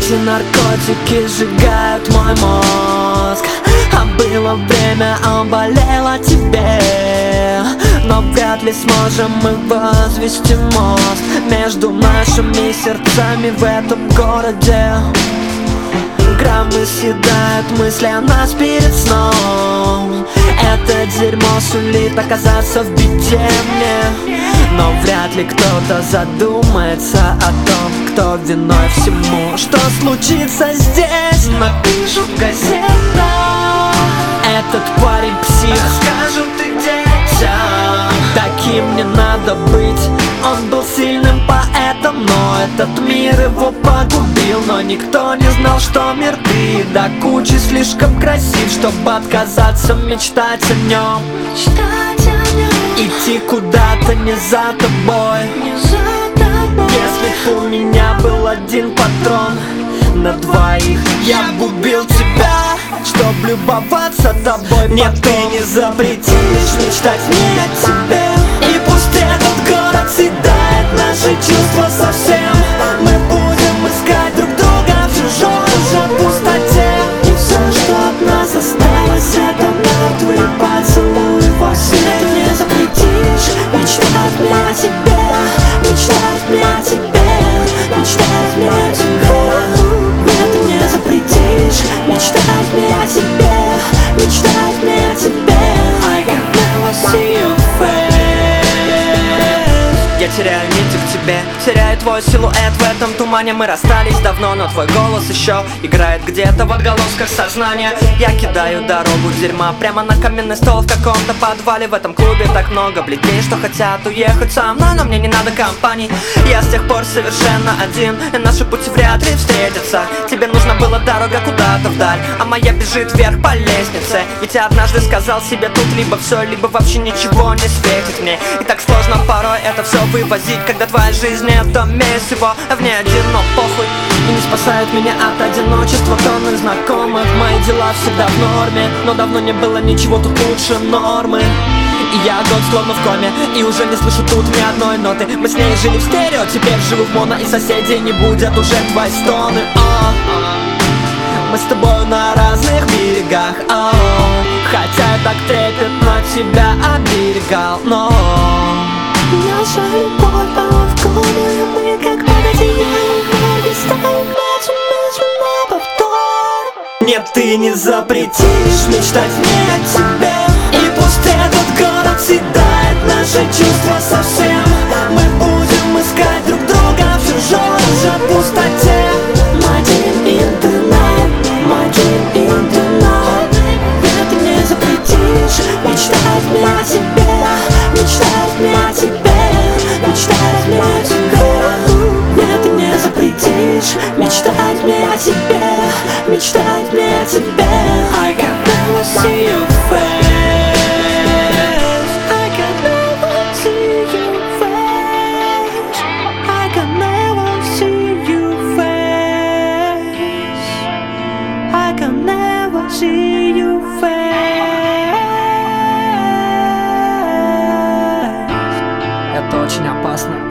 Эти наркотики сжигают мой мозг. А было время, он болел о тебе. Но вряд ли сможем мы возвести мост Между нашими сердцами в этом городе. Граммы съедают мысли о нас перед сном. Это дерьмо сулит оказаться в беде мне Но вряд ли кто-то задумается о том, кто виной всему. Что случится здесь, напишу в газетах. Этот парень псих, расскажут и детям Таким не надо быть, он был сильным поэтом Но этот мир его погубил. Но никто не знал, что мир ты. До кучи слишком красив, чтобы отказаться мечтать о нем. Мечтать Идти куда-то не за тобой. Если б у меня был один патрон на двоих Я б убил тебя, чтоб любоваться тобой Нет, ты не запретишь мечтать мне о тебе Теряю твой силуэт в этом тумане. Мы расстались давно, но твой голос еще Играет где-то в отголосках сознания. Я кидаю дорогу дерьма Прямо на каменный стол в каком-то подвале. В этом клубе так много бледей, что хотят уехать со мной Но мне не надо компаний Я с тех пор совершенно один И наши пути вряд ли встретятся. Тебе нужна была дорога куда-то вдаль А моя бежит вверх по лестнице. Ведь я однажды сказал себе тут либо все, либо вообще ничего не светит мне. И так сложно порой это все вывозить Когда твоя жизнь это месиво А в ней один, но похуй И не спасает меня от одиночества. Тонны знакомых Мои дела всегда в норме. Но давно не было ничего тут лучше нормы и я год словно в коме И уже не слышу тут ни одной ноты. Мы с ней жили в стерео, теперь живу в моно И соседей не будет уже твои стоны. О, Мы с тобой на разных берегах. О, Хотя я так трепетно тебя оберегал Но. Наша любовь была в коме Мы как под одеялом Ставим мяч, мяч на повтор. Нет, ты не запретишь мечтать мне о тебе этот город съедает наши чувства совсем. Мы будем искать друг друга в чужой же пустоте. My dream in the night My dream in the night Нет, ты не запретишь Мечтать мне о тебе Мечтать мне о тебе Мечтать мне о тебе. Не запретишь Мечтать мне о тебе Мечтать мне о тебе see your face Это очень опасно